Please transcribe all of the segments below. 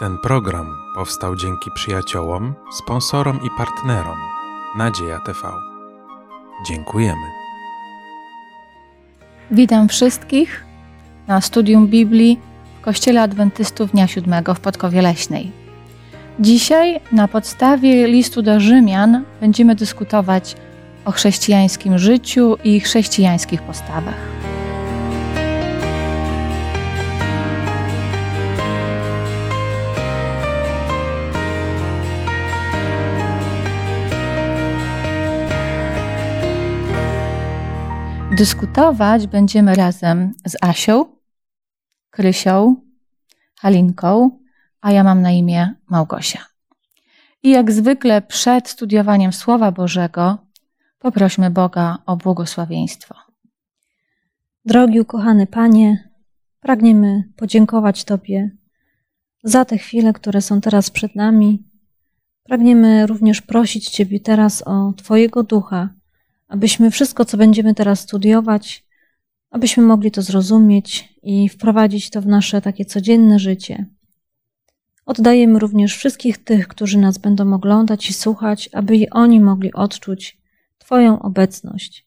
Ten program powstał dzięki przyjaciołom, sponsorom i partnerom Nadzieja TV. Dziękujemy. Witam wszystkich na studium Biblii w Kościele Adwentystów Dnia Siódmego w Podkowie Leśnej. Dzisiaj na podstawie listu do Rzymian będziemy dyskutować o chrześcijańskim życiu i chrześcijańskich postawach. Dyskutować będziemy razem z Asią, Krysią, Halinką, a ja mam na imię Małgosia. I jak zwykle przed studiowaniem Słowa Bożego poprośmy Boga o błogosławieństwo. Drogi ukochany Panie, pragniemy podziękować Tobie za te chwile, które są teraz przed nami. Pragniemy również prosić Ciebie teraz o Twojego ducha, abyśmy wszystko, co będziemy teraz studiować, abyśmy mogli to zrozumieć i wprowadzić to w nasze takie codzienne życie. Oddajemy również wszystkich tych, którzy nas będą oglądać i słuchać, aby i oni mogli odczuć Twoją obecność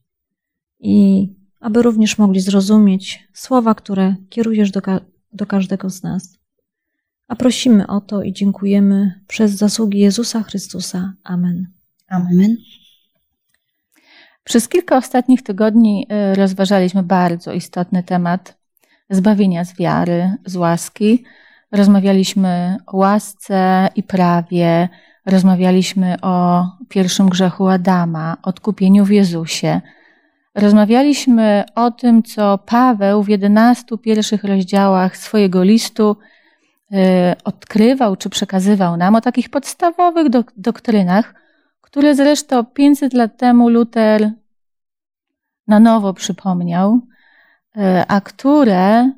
i aby również mogli zrozumieć słowa, które kierujesz do, ka do każdego z nas. A prosimy o to i dziękujemy przez zasługi Jezusa Chrystusa. Amen. Amen. Przez kilka ostatnich tygodni y, rozważaliśmy bardzo istotny temat zbawienia z wiary, z łaski. Rozmawialiśmy o łasce i prawie, rozmawialiśmy o pierwszym grzechu Adama, odkupieniu w Jezusie. Rozmawialiśmy o tym, co Paweł w jedenastu pierwszych rozdziałach swojego listu y, odkrywał czy przekazywał nam, o takich podstawowych doktrynach, które zresztą 500 lat temu Luter na nowo przypomniał, e, a które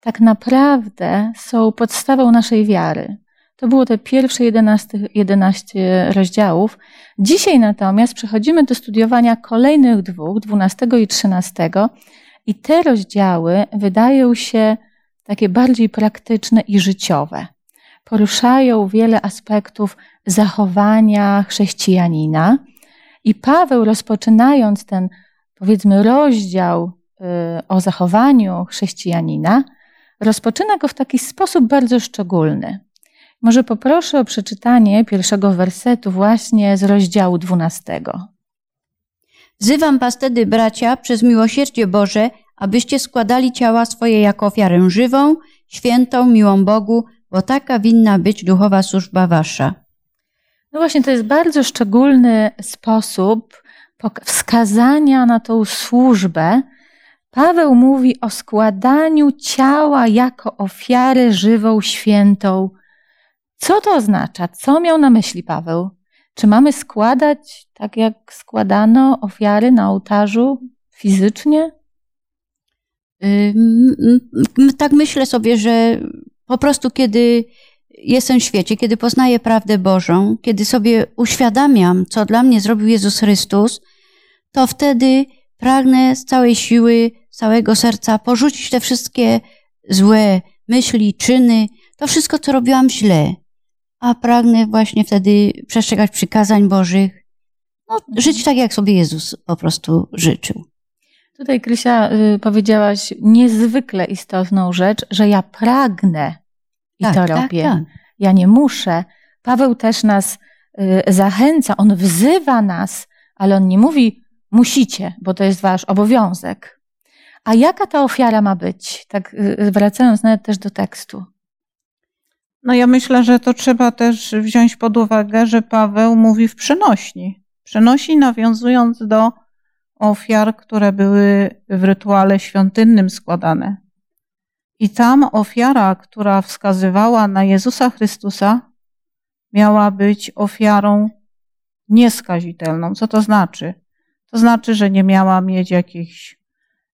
tak naprawdę są podstawą naszej wiary. To było te pierwsze 11, 11 rozdziałów. Dzisiaj natomiast przechodzimy do studiowania kolejnych dwóch, 12 i 13. I te rozdziały wydają się takie bardziej praktyczne i życiowe poruszają wiele aspektów zachowania chrześcijanina. I Paweł, rozpoczynając ten, powiedzmy, rozdział y, o zachowaniu chrześcijanina, rozpoczyna go w taki sposób bardzo szczególny. Może poproszę o przeczytanie pierwszego wersetu właśnie z rozdziału dwunastego. Wzywam was tedy, bracia, przez miłosierdzie Boże, abyście składali ciała swoje jako ofiarę żywą, świętą, miłą Bogu, bo taka winna być duchowa służba wasza. No właśnie, to jest bardzo szczególny sposób wskazania na tą służbę. Paweł mówi o składaniu ciała jako ofiarę żywą, świętą. Co to oznacza? Co miał na myśli Paweł? Czy mamy składać tak, jak składano ofiary na ołtarzu fizycznie? Tak myślę sobie, że po prostu, kiedy jestem w świecie, kiedy poznaję prawdę Bożą, kiedy sobie uświadamiam, co dla mnie zrobił Jezus Chrystus, to wtedy pragnę z całej siły, z całego serca porzucić te wszystkie złe myśli, czyny, to wszystko, co robiłam źle. A pragnę właśnie wtedy przestrzegać przykazań Bożych, no, żyć tak, jak sobie Jezus po prostu życzył. Tutaj, Krysia, y, powiedziałaś niezwykle istotną rzecz, że ja pragnę i tak, to tak, robię. Tak. Ja nie muszę. Paweł też nas y, zachęca, on wzywa nas, ale on nie mówi musicie, bo to jest wasz obowiązek. A jaka ta ofiara ma być? Tak y, wracając nawet też do tekstu. No ja myślę, że to trzeba też wziąć pod uwagę, że Paweł mówi w przenośni. Przenosi nawiązując do ofiar, które były w rytuale świątynnym składane. I tam ofiara, która wskazywała na Jezusa Chrystusa, miała być ofiarą nieskazitelną. Co to znaczy? To znaczy, że nie miała mieć jakichś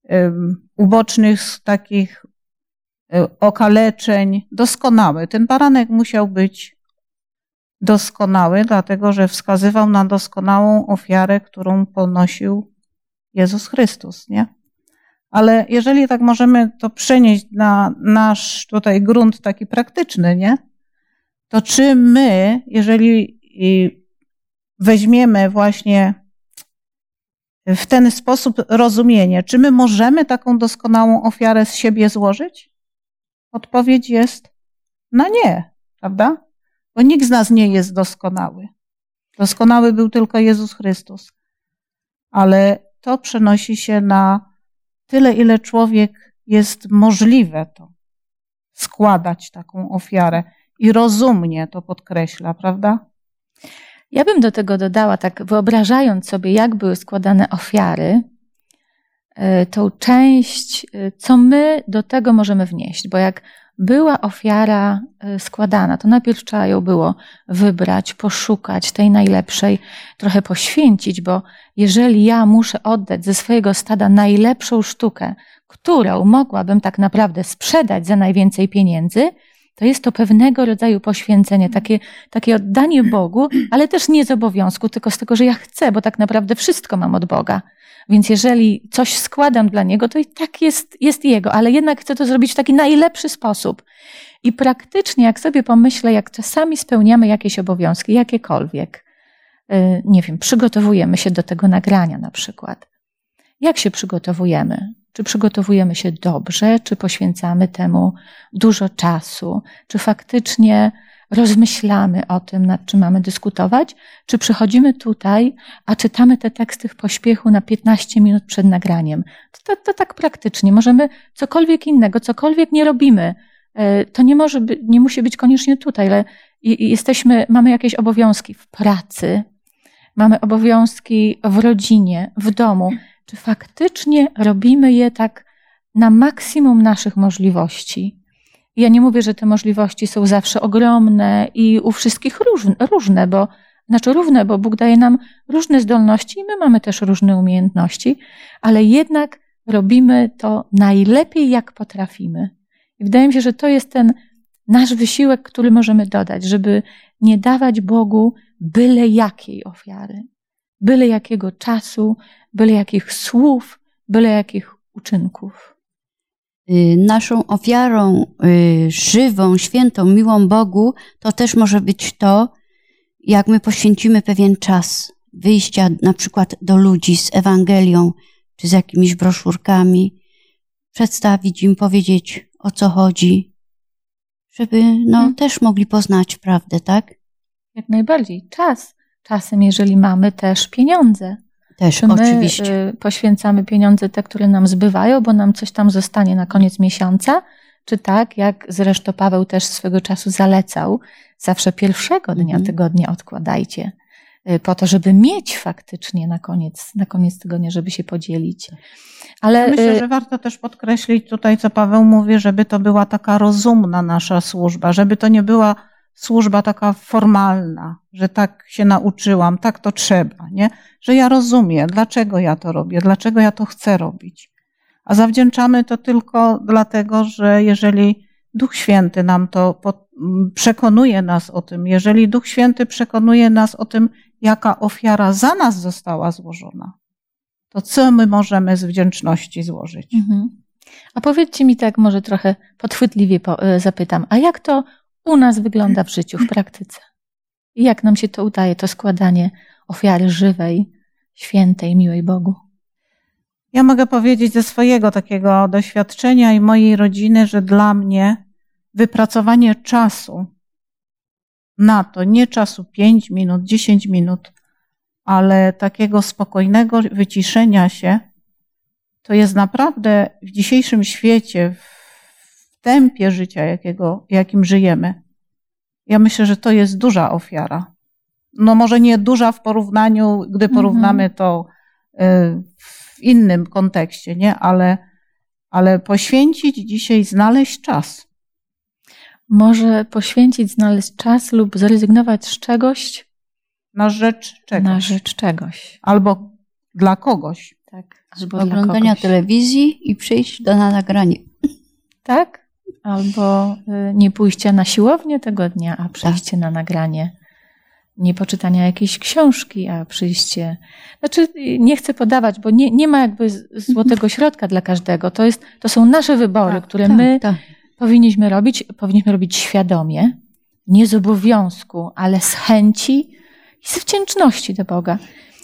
um, ubocznych takich um, okaleczeń. Doskonały. Ten baranek musiał być doskonały, dlatego że wskazywał na doskonałą ofiarę, którą ponosił Jezus Chrystus, nie? Ale jeżeli tak możemy to przenieść na nasz tutaj grunt taki praktyczny, nie? To czy my, jeżeli weźmiemy właśnie w ten sposób rozumienie, czy my możemy taką doskonałą ofiarę z siebie złożyć? Odpowiedź jest na nie, prawda? Bo nikt z nas nie jest doskonały. Doskonały był tylko Jezus Chrystus. Ale to przenosi się na tyle, ile człowiek jest możliwe to składać taką ofiarę i rozumnie to podkreśla, prawda? Ja bym do tego dodała, tak wyobrażając sobie, jak były składane ofiary, e, tą część, e, co my do tego możemy wnieść, bo jak była ofiara e, składana, to najpierw trzeba ją było wybrać, poszukać tej najlepszej, trochę poświęcić, bo jeżeli ja muszę oddać ze swojego stada najlepszą sztukę, którą mogłabym tak naprawdę sprzedać za najwięcej pieniędzy, to jest to pewnego rodzaju poświęcenie, takie, takie oddanie Bogu, ale też nie z obowiązku, tylko z tego, że ja chcę, bo tak naprawdę wszystko mam od Boga. Więc jeżeli coś składam dla Niego, to i tak jest, jest Jego, ale jednak chcę to zrobić w taki najlepszy sposób. I praktycznie, jak sobie pomyślę, jak czasami spełniamy jakieś obowiązki, jakiekolwiek, y, nie wiem, przygotowujemy się do tego nagrania na przykład. Jak się przygotowujemy? Czy przygotowujemy się dobrze, czy poświęcamy temu dużo czasu, czy faktycznie rozmyślamy o tym, nad czym mamy dyskutować, czy przychodzimy tutaj, a czytamy te teksty w pośpiechu na 15 minut przed nagraniem. To, to, to tak praktycznie. Możemy cokolwiek innego, cokolwiek nie robimy. E, to nie może być, nie musi być koniecznie tutaj, ale jesteśmy, mamy jakieś obowiązki w pracy, mamy obowiązki w rodzinie, w domu czy faktycznie robimy je tak na maksimum naszych możliwości. Ja nie mówię, że te możliwości są zawsze ogromne i u wszystkich różne, bo znaczy równe, bo Bóg daje nam różne zdolności i my mamy też różne umiejętności, ale jednak robimy to najlepiej, jak potrafimy. I wydaje mi się, że to jest ten nasz wysiłek, który możemy dodać, żeby nie dawać Bogu byle jakiej ofiary, byle jakiego czasu, byle jakich słów, byle jakich uczynków. Y, naszą ofiarą y, żywą, świętą, miłą Bogu, to też może być to, jak my poświęcimy pewien czas wyjścia na przykład do ludzi z Ewangelią czy z jakimiś broszurkami, przedstawić im, powiedzieć o co chodzi, żeby no, hmm. też mogli poznać prawdę, tak? Jak najbardziej. Czas. Czasem, jeżeli mamy też pieniądze, też, my oczywiście. Y, poświęcamy pieniądze te, które nam zbywają, bo nam coś tam zostanie na koniec miesiąca, czy tak, jak zresztą Paweł też swego czasu zalecał, zawsze pierwszego dnia mhm. tygodnia odkładajcie, y, po to, żeby mieć faktycznie na koniec, na koniec tygodnia, żeby się podzielić. Ale myślę, y, że warto też podkreślić tutaj, co Paweł mówi, żeby to była taka rozumna nasza służba, żeby to nie była służba taka formalna, że tak się nauczyłam, tak to trzeba, nie? Że ja rozumiem, dlaczego ja to robię, dlaczego ja to chcę robić. A zawdzięczamy to tylko dlatego, że jeżeli Duch Święty nam to przekonuje nas o tym, jeżeli Duch Święty przekonuje nas o tym, jaka ofiara za nas została złożona, to co my możemy z wdzięczności złożyć? Mhm. A powiedzcie mi tak, może trochę podchwytliwie e, zapytam, a jak to u nas wygląda w życiu, w praktyce. I jak nam się to udaje, to składanie ofiary żywej, świętej, miłej Bogu. Ja mogę powiedzieć ze swojego takiego doświadczenia i mojej rodziny, że dla mnie wypracowanie czasu na to, nie czasu 5 minut, 10 minut, ale takiego spokojnego wyciszenia się, to jest naprawdę w dzisiejszym świecie, tempie życia, jakiego, jakim żyjemy. Ja myślę, że to jest duża ofiara. No może nie duża w porównaniu, gdy mhm. porównamy to y, w innym kontekście, nie? Ale, ale poświęcić dzisiaj, znaleźć czas. Może poświęcić, znaleźć czas lub zrezygnować z czegoś. Na rzecz czegoś. Na rzecz czegoś. Albo dla kogoś. Tak. Albo oglądania telewizji i przyjść do nagrania. Tak? Albo y, nie pójście na siłownię tego dnia, a przejście tak. na nagranie nie poczytania jakiejś książki, a przyjście. Znaczy, nie chcę podawać, bo nie, nie ma jakby złotego środka dla każdego. To, jest, to są nasze wybory, Tak, które tak, my tak. powinniśmy robić. Powinniśmy robić świadomie, nie z obowiązku, ale z chęci i z wdzięczności do Boga.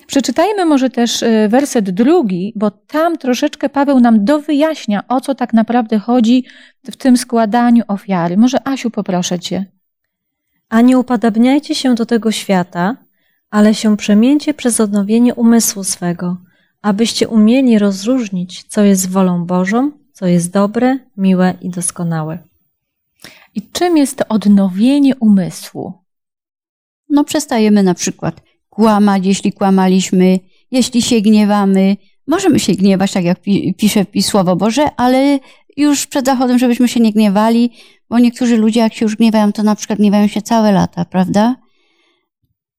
Przeczytajmy może też y, werset drugi, bo tam troszeczkę Paweł nam dowyjaśnia, o co tak naprawdę chodzi w tym składaniu ofiary. Może Asiu, poproszę cię. A nie upodabniajcie się do tego świata, ale się przemieńcie przez odnowienie umysłu swego, abyście umieli rozróżnić, co jest wolą Bożą, co jest dobre, miłe i doskonałe. I czym jest to odnowienie umysłu? No przestajemy na przykład kłamać, jeśli kłamaliśmy, jeśli się gniewamy. Możemy się gniewać, tak jak pi- pisze pi- Słowo Boże, ale już przed zachodem, żebyśmy się nie gniewali, bo niektórzy ludzie, jak się już gniewają, to na przykład gniewają się całe lata, prawda?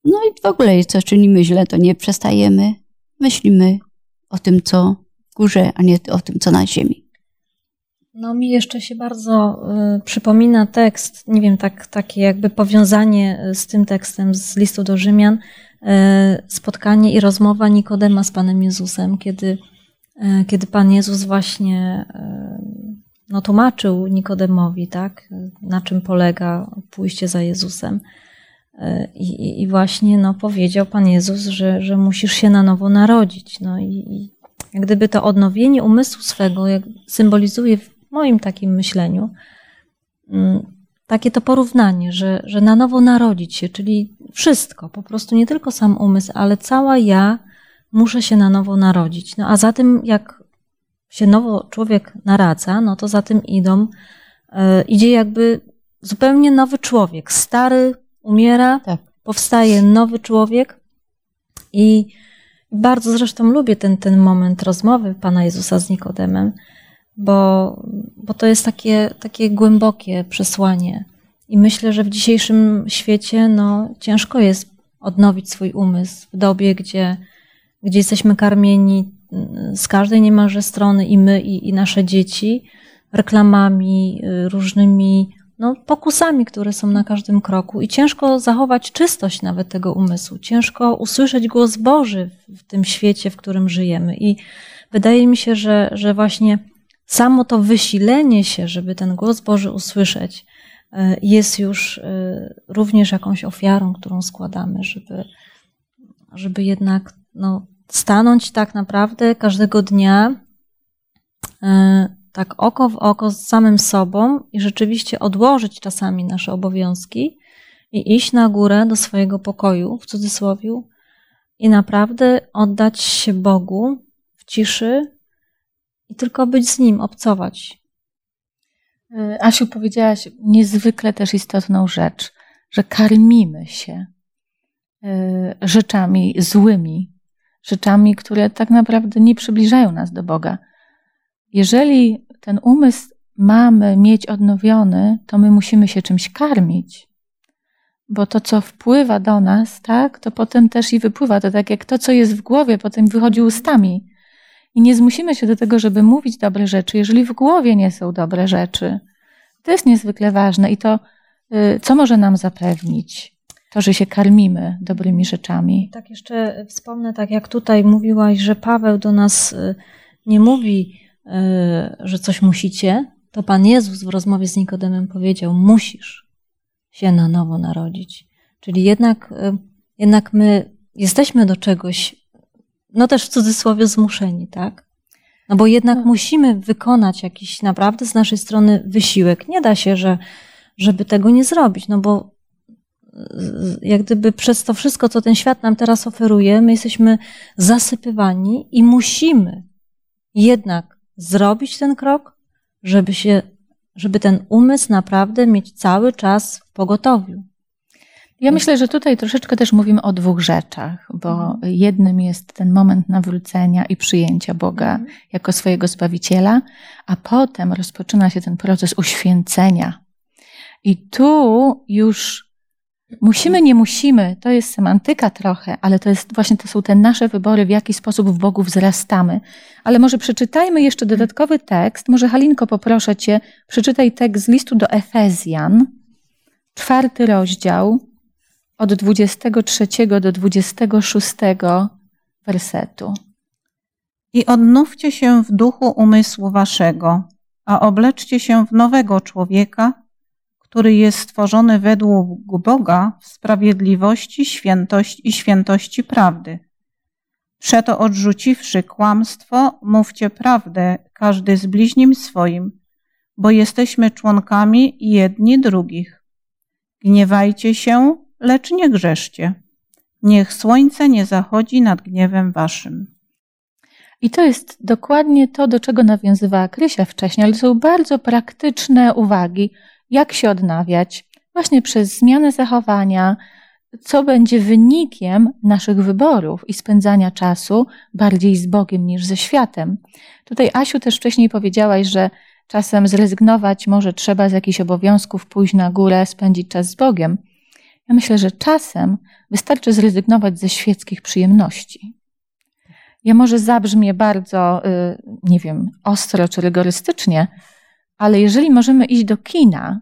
No i w ogóle, co czynimy źle, to nie przestajemy. Myślimy o tym, co w górze, a nie o tym, co na ziemi. No mi jeszcze się bardzo y, przypomina tekst, nie wiem, tak, takie jakby powiązanie y, z tym tekstem z listu do Rzymian, spotkanie i rozmowa Nikodema z Panem Jezusem, kiedy, y, kiedy Pan Jezus właśnie y, no, tłumaczył Nikodemowi, tak, na czym polega pójście za Jezusem. I, i właśnie no, powiedział Pan Jezus, że, że musisz się na nowo narodzić. No i, i jak gdyby to odnowienie umysłu swego symbolizuje w moim takim myśleniu mm, takie to porównanie, że, że na nowo narodzić się, czyli wszystko, po prostu nie tylko sam umysł, ale cała ja muszę się na nowo narodzić. No a za tym, jak się nowo człowiek naradza, no to za tym idą, e, idzie jakby zupełnie nowy człowiek. Stary umiera, Tak. powstaje nowy człowiek i bardzo zresztą lubię ten, ten moment rozmowy Pana Jezusa z Nikodemem, bo, bo to jest takie, takie głębokie przesłanie. I myślę, że w dzisiejszym świecie no, ciężko jest odnowić swój umysł w dobie, gdzie, gdzie jesteśmy karmieni mm, z każdej niemalże strony i my, i, i nasze dzieci, reklamami, y, różnymi no, pokusami, które są na każdym kroku. I ciężko zachować czystość nawet tego umysłu. Ciężko usłyszeć głos Boży w tym świecie, w którym żyjemy. I wydaje mi się, że, że właśnie samo to wysilenie się, żeby ten głos Boży usłyszeć, jest już y, również jakąś ofiarą, którą składamy, żeby, żeby jednak no, stanąć tak naprawdę każdego dnia y, tak oko w oko z samym sobą i rzeczywiście odłożyć czasami nasze obowiązki i iść na górę do swojego pokoju, w cudzysłowie, i naprawdę oddać się Bogu w ciszy i tylko być z Nim, obcować. Y, Asiu, powiedziałaś niezwykle też istotną rzecz, że karmimy się y, rzeczami złymi, rzeczami, które tak naprawdę nie przybliżają nas do Boga. Jeżeli ten umysł mamy mieć odnowiony, to my musimy się czymś karmić. Bo to, co wpływa do nas, tak, to potem też i wypływa. To tak jak to, co jest w głowie, potem wychodzi ustami. I nie zmusimy się do tego, żeby mówić dobre rzeczy, jeżeli w głowie nie są dobre rzeczy. To jest niezwykle ważne i to, y, co może nam zapewnić? To, że się karmimy dobrymi rzeczami. Tak jeszcze wspomnę, tak jak tutaj mówiłaś, że Paweł do nas y, nie mówi, y, że coś musicie, to Pan Jezus w rozmowie z Nikodemem powiedział, musisz się na nowo narodzić. Czyli jednak, jednak my jesteśmy do czegoś, no też w cudzysłowie zmuszeni, tak? No bo jednak No. musimy wykonać jakiś naprawdę z naszej strony wysiłek. Nie da się, że, żeby tego nie zrobić, no bo z- jak gdyby przez to wszystko, co ten świat nam teraz oferuje, my jesteśmy zasypywani i musimy jednak zrobić ten krok, żeby się, żeby ten umysł naprawdę mieć cały czas w pogotowiu. Ja myślę, że tutaj troszeczkę też mówimy o dwóch rzeczach, bo jednym jest ten moment nawrócenia i przyjęcia Boga jako swojego Zbawiciela, a potem rozpoczyna się ten proces uświęcenia. I tu już musimy, nie musimy, to jest semantyka trochę, ale to jest właśnie to są te nasze wybory, w jaki sposób w Bogu wzrastamy. Ale może przeczytajmy jeszcze dodatkowy tekst. Może Halinko, poproszę Cię, przeczytaj tekst z listu do Efezjan, czwarty rozdział, od 23 do 26 wersetu. I odnówcie się w duchu umysłu waszego, a obleczcie się w nowego człowieka, który jest stworzony według Boga w sprawiedliwości świętości i świętości prawdy. Przeto odrzuciwszy kłamstwo, mówcie prawdę, każdy z bliźnim swoim, bo jesteśmy członkami jedni drugich. Gniewajcie się, lecz nie grzeszcie. Niech słońce nie zachodzi nad gniewem waszym. I to jest dokładnie to, do czego nawiązywała Krysia wcześniej, ale są bardzo praktyczne uwagi, jak się odnawiać, właśnie przez zmianę zachowania, co będzie wynikiem naszych wyborów i spędzania czasu bardziej z Bogiem niż ze światem. Tutaj, Asiu, też wcześniej powiedziałaś, że czasem zrezygnować może trzeba z jakichś obowiązków, pójść na górę, spędzić czas z Bogiem. Ja myślę, że czasem wystarczy zrezygnować ze świeckich przyjemności. Ja może zabrzmię bardzo, y, nie wiem, ostro czy rygorystycznie, ale jeżeli możemy iść do kina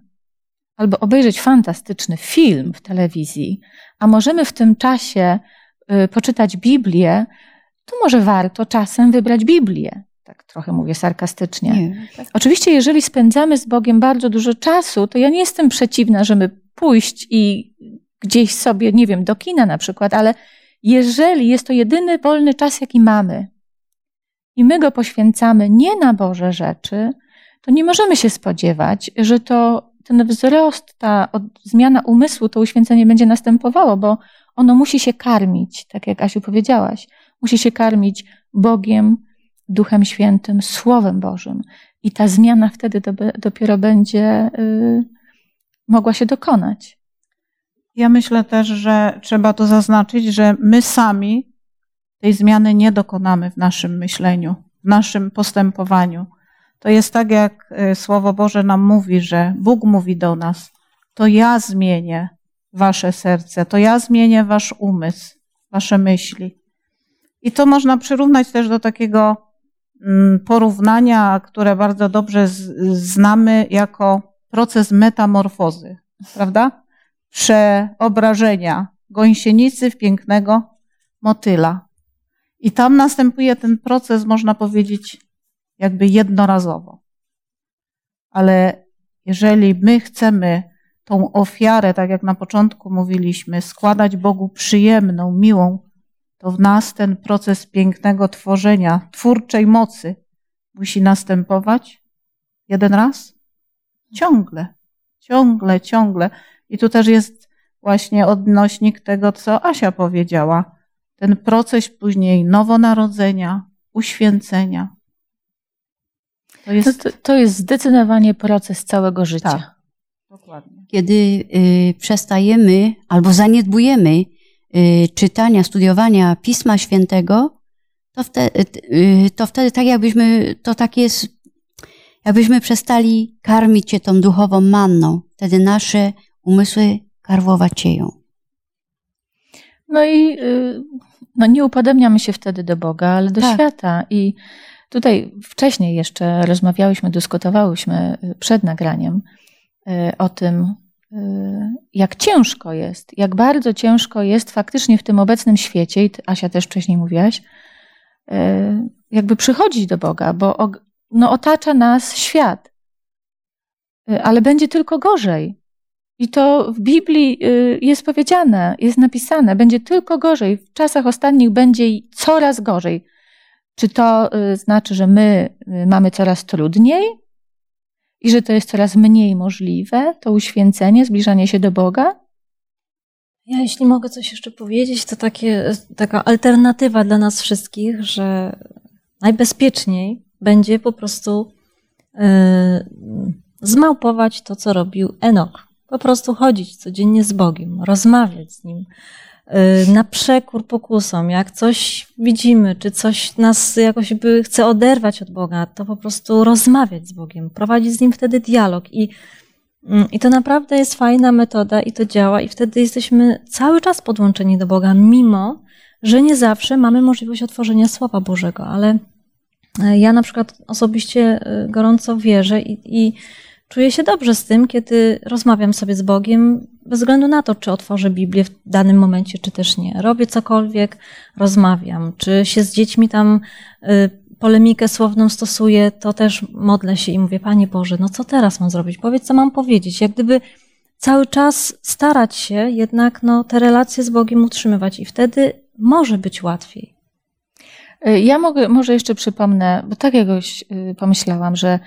albo obejrzeć fantastyczny film w telewizji, a możemy w tym czasie y, poczytać Biblię, to może warto czasem wybrać Biblię. Tak trochę mówię sarkastycznie. Nie, tak. Oczywiście, jeżeli spędzamy z Bogiem bardzo dużo czasu, to ja nie jestem przeciwna, żeby pójść i gdzieś sobie, nie wiem, do kina na przykład, ale jeżeli jest to jedyny wolny czas, jaki mamy, i my go poświęcamy nie na Boże rzeczy, to nie możemy się spodziewać, że to ten wzrost, ta zmiana umysłu, to uświęcenie będzie następowało, bo ono musi się karmić, tak jak Asiu powiedziałaś. Musi się karmić Bogiem, Duchem Świętym, Słowem Bożym. I ta zmiana wtedy dopiero będzie y, mogła się dokonać. Ja myślę też, że trzeba to zaznaczyć, że my sami tej zmiany nie dokonamy w naszym myśleniu, w naszym postępowaniu. To jest tak, jak y, Słowo Boże nam mówi, że Bóg mówi do nas: To ja zmienię wasze serce, to ja zmienię wasz umysł, wasze myśli. I to można przyrównać też do takiego mm, porównania, które bardzo dobrze znamy jako proces metamorfozy, prawda? Przeobrażenia gąsienicy w pięknego motyla. I tam następuje ten proces, można powiedzieć, jakby jednorazowo. Ale jeżeli my chcemy tą ofiarę, tak jak na początku mówiliśmy, składać Bogu przyjemną, miłą, to w nas ten proces pięknego tworzenia, twórczej mocy musi następować jeden raz? Ciągle, ciągle, ciągle. I tu też jest właśnie odnośnik tego, co Asia powiedziała. Ten proces później nowonarodzenia, uświęcenia, to jest, to, to jest zdecydowanie proces całego życia. Tak, dokładnie. Kiedy y, przestajemy albo zaniedbujemy y, czytania, studiowania Pisma Świętego, to wtedy, y, to wtedy tak jakbyśmy, to tak jest, jakbyśmy przestali karmić się tą duchową manną. Wtedy nasze umysły karwowacieją. No i y, no nie upodobniamy się wtedy do Boga, ale do tak. świata. I Tutaj wcześniej jeszcze rozmawiałyśmy, dyskutowałyśmy y, przed nagraniem y, o tym, jak ciężko jest, jak bardzo ciężko jest faktycznie w tym obecnym świecie, i Asia też wcześniej mówiłaś, jakby przychodzić do Boga, bo no, otacza nas świat, ale będzie tylko gorzej. I to w Biblii jest powiedziane, jest napisane, będzie tylko gorzej. W czasach ostatnich będzie coraz gorzej. Czy to y, znaczy, że my y, mamy coraz trudniej i że to jest coraz mniej możliwe, to uświęcenie, zbliżanie się do Boga? Ja, jeśli mogę coś jeszcze powiedzieć, to takie, taka alternatywa dla nas wszystkich, że najbezpieczniej będzie po prostu yy, zmałpować to, co robił Enok. Po prostu chodzić codziennie z Bogiem, rozmawiać z Nim, Y, na przekór pokusom, jak coś widzimy, czy coś nas jakoś by chce oderwać od Boga, to po prostu rozmawiać z Bogiem, prowadzić z Nim wtedy dialog. I, mm, i to naprawdę jest fajna metoda i to działa. I wtedy jesteśmy cały czas podłączeni do Boga, mimo, że nie zawsze mamy możliwość otworzenia Słowa Bożego, ale e, ja na przykład osobiście e, gorąco wierzę i, i Czuję się dobrze z tym, kiedy rozmawiam sobie z Bogiem, bez względu na to, czy otworzę Biblię w danym momencie, czy też nie. Robię cokolwiek, rozmawiam. Czy się z dziećmi tam y, polemikę słowną stosuję, to też modlę się i mówię, Panie Boże, no co teraz mam zrobić? Powiedz, co mam powiedzieć. Jak gdyby cały czas starać się jednak no, te relacje z Bogiem utrzymywać i wtedy może być łatwiej. Y, ja mogę, może jeszcze przypomnę, bo tak jakoś y, pomyślałam, że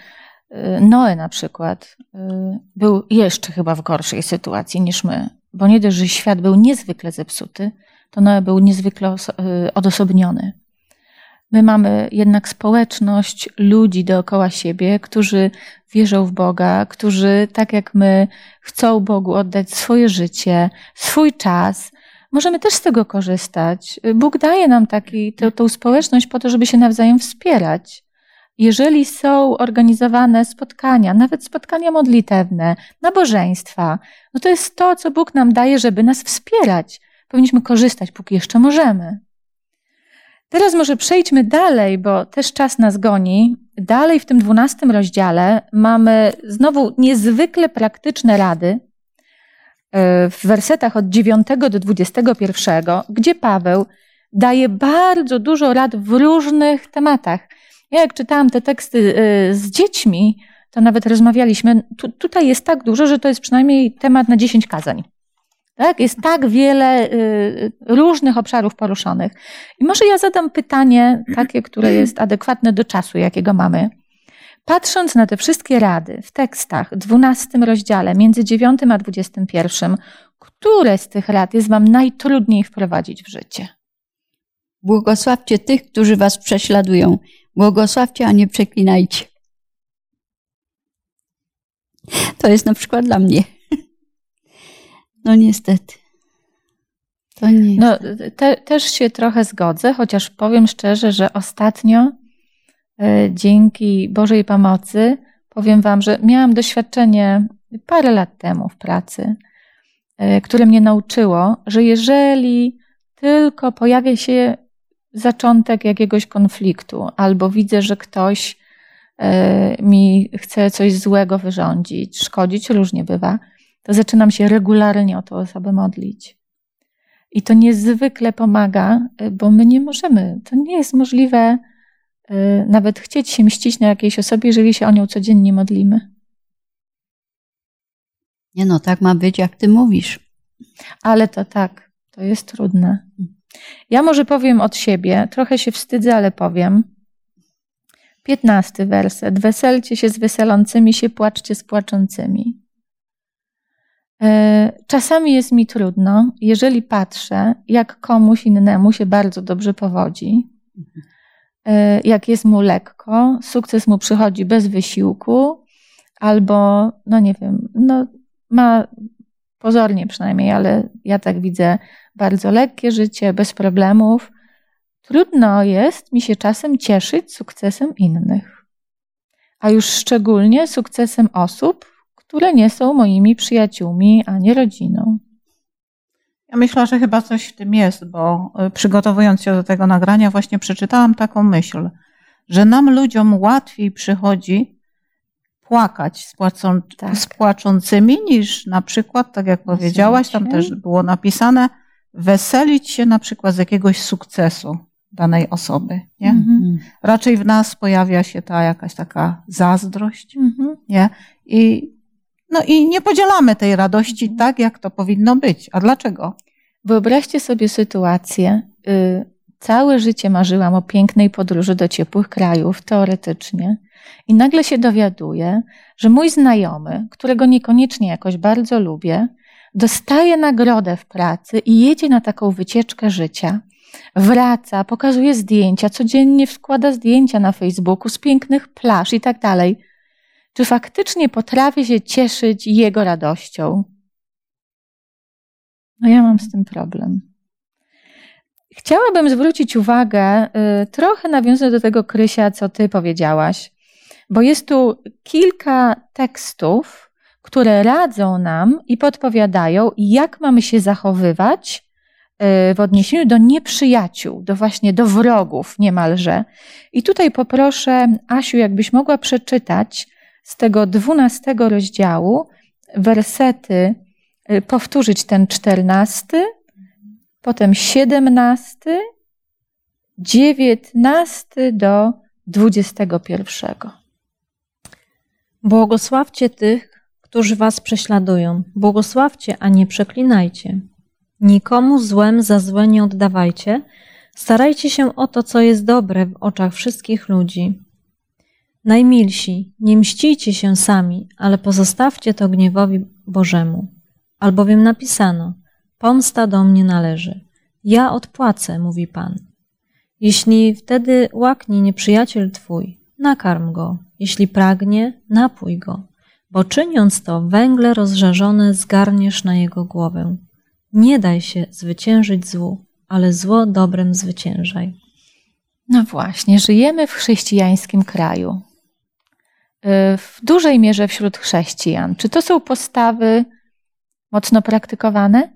Noe na przykład był jeszcze chyba w gorszej sytuacji niż my, bo nie dość, że świat był niezwykle zepsuty, to Noe był niezwykle odosobniony. My mamy jednak społeczność ludzi dookoła siebie, którzy wierzą w Boga, którzy tak jak my chcą Bogu oddać swoje życie, swój czas. Możemy też z tego korzystać. Bóg daje nam taki, tę, tą społeczność po to, żeby się nawzajem wspierać. Jeżeli są organizowane spotkania, nawet spotkania modlitewne, nabożeństwa, no to jest to, co Bóg nam daje, żeby nas wspierać. Powinniśmy korzystać, póki jeszcze możemy. Teraz może przejdźmy dalej, bo też czas nas goni. Dalej w tym dwunastym rozdziale mamy znowu niezwykle praktyczne rady e, w wersetach od 9 do 21, gdzie Paweł daje bardzo dużo rad w różnych tematach. Ja jak czytałam te teksty e, z dziećmi, to nawet rozmawialiśmy. Tu, tutaj jest tak dużo, że to jest przynajmniej temat na 10 kazań. Tak? Jest tak wiele y, różnych obszarów poruszonych. I może ja zadam pytanie takie, które jest adekwatne do czasu, jakiego mamy. Patrząc na te wszystkie rady w tekstach, 12 rozdziale, między 9 a 21, które z tych rad jest Wam najtrudniej wprowadzić w życie? Błogosławcie tych, którzy Was prześladują. Błogosławcie, a nie przeklinajcie. To jest na przykład dla mnie. No niestety. To nie. No, te, też się trochę zgodzę, chociaż powiem szczerze, że ostatnio e, dzięki Bożej pomocy powiem Wam, że miałam doświadczenie parę lat temu w pracy, e, które mnie nauczyło, że jeżeli tylko pojawia się zaczątek jakiegoś konfliktu, albo widzę, że ktoś e, mi chce coś złego wyrządzić, szkodzić, różnie bywa, to zaczynam się regularnie o tę osobę modlić. I to niezwykle pomaga, y, bo my nie możemy, to nie jest możliwe y, nawet chcieć się mścić na jakiejś osobie, jeżeli się o nią codziennie modlimy. Nie no, tak ma być, jak ty mówisz. Ale to tak, to jest trudne. Ja może powiem od siebie, trochę się wstydzę, ale powiem. Piętnasty werset. Weselcie się z weselącymi się, płaczcie z płaczącymi. E, czasami jest mi trudno, jeżeli patrzę, jak komuś innemu się bardzo dobrze powodzi, e, jak jest mu lekko, sukces mu przychodzi bez wysiłku, albo, no nie wiem, no ma pozornie przynajmniej, ale ja tak widzę, bardzo lekkie życie, bez problemów. Trudno jest mi się czasem cieszyć sukcesem innych, a już szczególnie sukcesem osób, które nie są moimi przyjaciółmi ani rodziną. Ja myślę, że chyba coś w tym jest, bo y, przygotowując się do tego nagrania, właśnie przeczytałam taką myśl, że nam ludziom łatwiej przychodzi płakać z, płacą, tak. z płaczącymi, niż na przykład, tak jak powiedziałaś, tam też było napisane, weselić się na przykład z jakiegoś sukcesu danej osoby. Nie? Mhm. Raczej w nas pojawia się ta jakaś taka zazdrość. Mhm. Nie? I no i nie podzielamy tej radości tak, jak to powinno być. A dlaczego? Wyobraźcie sobie sytuację. Y, całe życie marzyłam o pięknej podróży do ciepłych krajów, teoretycznie, i nagle się dowiaduję, że mój znajomy, którego niekoniecznie jakoś bardzo lubię, dostaje nagrodę w pracy i jedzie na taką wycieczkę życia. Wraca, pokazuje zdjęcia, codziennie wkłada zdjęcia na Facebooku z pięknych plaż i tak dalej. Czy faktycznie potrafię się cieszyć Jego radością? No ja mam z tym problem. Chciałabym zwrócić uwagę, y, trochę nawiązując do tego, Krysia, co ty powiedziałaś, bo jest tu kilka tekstów, które radzą nam i podpowiadają, jak mamy się zachowywać y, w odniesieniu do nieprzyjaciół, do właśnie do wrogów niemalże. I tutaj poproszę Asiu, jakbyś mogła przeczytać z tego dwunastego rozdziału wersety, y, powtórzyć ten czternasty, potem siedemnasty, dziewiętnasty do dwudziestego pierwszego. Błogosławcie tych, którzy was prześladują. Błogosławcie, a nie przeklinajcie. Nikomu złem za złe nie oddawajcie. Starajcie się o to, co jest dobre w oczach wszystkich ludzi. Najmilsi, nie mścijcie się sami, ale pozostawcie to gniewowi Bożemu. Albowiem napisano: Pomsta do mnie należy. Ja odpłacę, mówi Pan. Jeśli wtedy łaknie nieprzyjaciel twój, nakarm go. Jeśli pragnie, napój go bo czyniąc to, węgle rozżarzone zgarniesz na jego głowę. Nie daj się zwyciężyć złu, ale zło dobrem zwyciężaj. No właśnie, żyjemy w chrześcijańskim kraju. Y, w dużej mierze wśród chrześcijan. Czy to są postawy mocno praktykowane?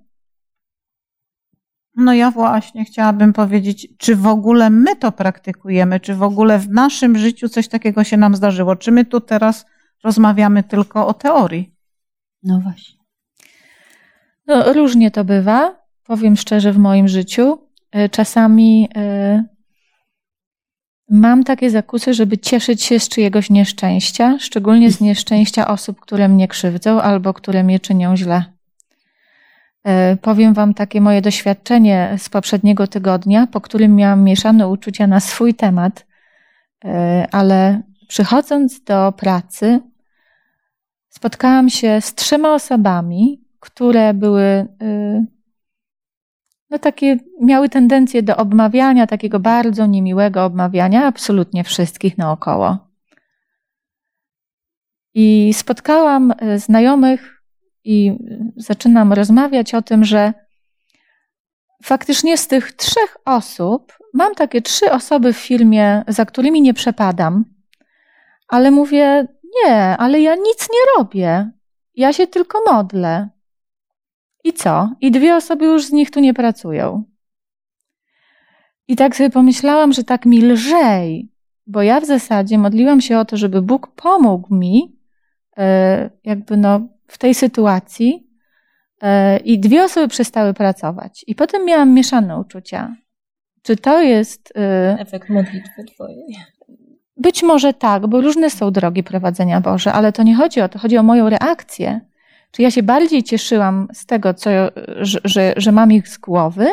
No ja właśnie chciałabym powiedzieć, czy w ogóle my to praktykujemy, czy w ogóle w naszym życiu coś takiego się nam zdarzyło, czy my tu teraz rozmawiamy tylko o teorii. No właśnie. No, różnie to bywa, powiem szczerze, w moim życiu. E, czasami y, mam takie zakusy, żeby cieszyć się z czyjegoś nieszczęścia, szczególnie z nieszczęścia osób, które mnie krzywdzą albo które mnie czynią źle. Y, powiem Wam takie moje doświadczenie z poprzedniego tygodnia, po którym miałam mieszane uczucia na swój temat, y, ale przychodząc do pracy, spotkałam się z trzema osobami, które były, y, no takie, miały tendencję do obmawiania, takiego bardzo niemiłego obmawiania absolutnie wszystkich naokoło. I spotkałam znajomych i zaczynam rozmawiać o tym, że faktycznie z tych trzech osób mam takie trzy osoby w filmie, za którymi nie przepadam, ale mówię, nie, ale ja nic nie robię. Ja się tylko modlę. I co? I dwie osoby już z nich tu nie pracują. I tak sobie pomyślałam, że tak mi lżej, bo ja w zasadzie modliłam się o to, żeby Bóg pomógł mi, e, jakby no, w tej sytuacji. E, I dwie osoby przestały pracować. I potem miałam mieszane uczucia. Czy to jest. E, Efekt modlitwy Twojej. Być może tak, bo różne są drogi prowadzenia Boże, ale to nie chodzi o to, chodzi o moją reakcję. Czy ja się bardziej cieszyłam z tego, co, że, że, że mam ich z głowy,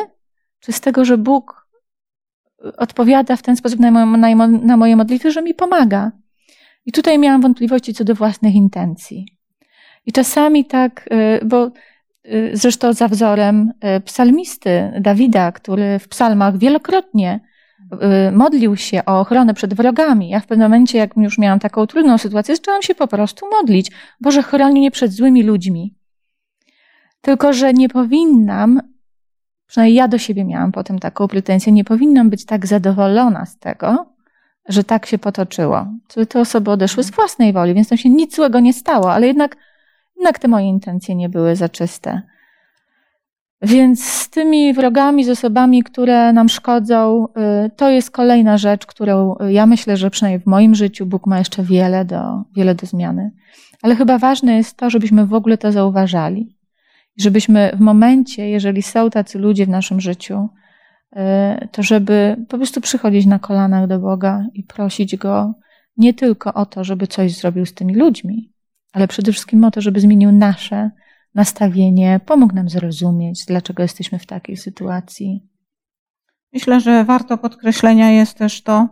czy z tego, że Bóg odpowiada w ten sposób na, moje, na moje modlitwy, że mi pomaga. I tutaj miałam wątpliwości co do własnych intencji. I czasami tak, y, bo y, zresztą za wzorem y, psalmisty Dawida, który w psalmach wielokrotnie modlił się o ochronę przed wrogami. Ja w pewnym momencie, jak już miałam taką trudną sytuację, zaczęłam się po prostu modlić. Boże, chroni mnie przed złymi ludźmi. Tylko, że nie powinnam, przynajmniej ja do siebie miałam potem taką pretensję, nie powinnam być tak zadowolona z tego, że tak się potoczyło. Te osoby odeszły z własnej woli, więc tam się nic złego nie stało, ale jednak, jednak te moje intencje nie były za czyste. Więc z tymi wrogami, z osobami, które nam szkodzą, y, to jest kolejna rzecz, którą ja myślę, że przynajmniej w moim życiu Bóg ma jeszcze wiele do, wiele do zmiany. Ale chyba ważne jest to, żebyśmy w ogóle to zauważali. Żebyśmy w momencie, jeżeli są tacy ludzie w naszym życiu, y, to żeby po prostu przychodzić na kolanach do Boga i prosić Go nie tylko o to, żeby coś zrobił z tymi ludźmi, ale przede wszystkim o to, żeby zmienił nasze nastawienie, pomógł nam zrozumieć, dlaczego jesteśmy w takiej sytuacji. Myślę, że warto podkreślenia jest też to,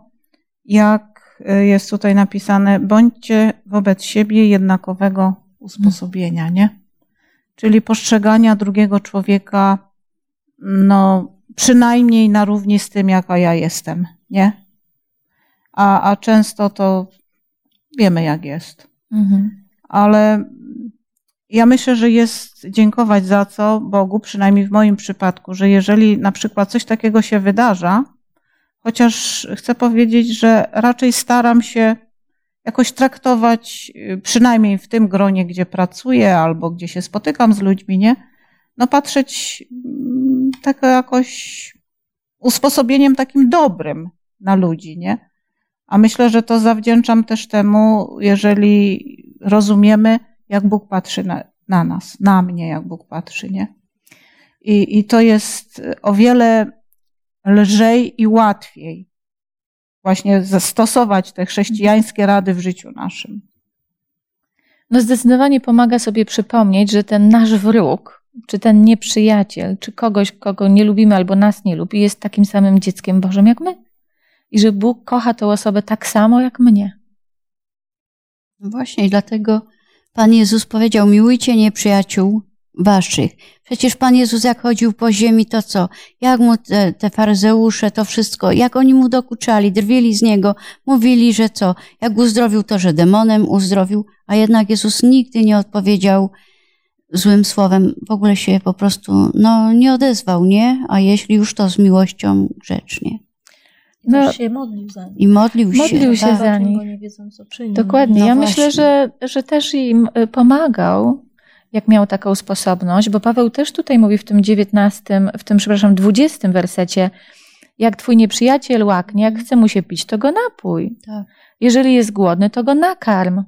jak y, jest tutaj napisane, bądźcie wobec siebie jednakowego usposobienia, nie? Czyli postrzegania drugiego człowieka, no, przynajmniej na równi z tym, jaka ja jestem, nie? A, a często to wiemy, jak jest. Mhm. Ale ja myślę, że jest dziękować za co Bogu, przynajmniej w moim przypadku, że jeżeli na przykład coś takiego się wydarza, chociaż chcę powiedzieć, że raczej staram się jakoś traktować, y, przynajmniej w tym gronie, gdzie pracuję albo gdzie się spotykam z ludźmi, nie? No patrzeć mm, tak jakoś usposobieniem takim dobrym na ludzi, nie? A myślę, że to zawdzięczam też temu, jeżeli rozumiemy, jak Bóg patrzy na, na nas, na mnie, jak Bóg patrzy, nie? I, I to jest o wiele lżej i łatwiej właśnie zastosować te chrześcijańskie rady w życiu naszym. No zdecydowanie pomaga sobie przypomnieć, że ten nasz wróg, czy ten nieprzyjaciel, czy kogoś, kogo nie lubimy albo nas nie lubi, jest takim samym dzieckiem Bożym jak my. I że Bóg kocha tę osobę tak samo jak mnie. No właśnie, dlatego Pan Jezus powiedział: Miłujcie nieprzyjaciół waszych. Przecież Pan Jezus, jak chodził po ziemi, to co? Jak mu te, te faryzeusze, to wszystko, jak oni mu dokuczali, drwili z niego, mówili, że co? Jak uzdrowił, to że demonem uzdrowił, a jednak Jezus nigdy nie odpowiedział złym słowem, w ogóle się po prostu, no, nie odezwał, nie? A jeśli już to z miłością grzecznie. No, No, się modlił za nich. I modlił się. Modlił się tak. za nich. nie wiedzą, co czynią. Dokładnie. No ja właśnie. myślę, że, że też im y, pomagał, jak miał taką sposobność, bo Paweł też tutaj mówi w tym dziewiętnastym, w tym, przepraszam, dwudziestym wersecie, jak twój nieprzyjaciel łaknie, jak chce mu się pić, to go napój. Tak. Jeżeli jest głodny, to go nakarm.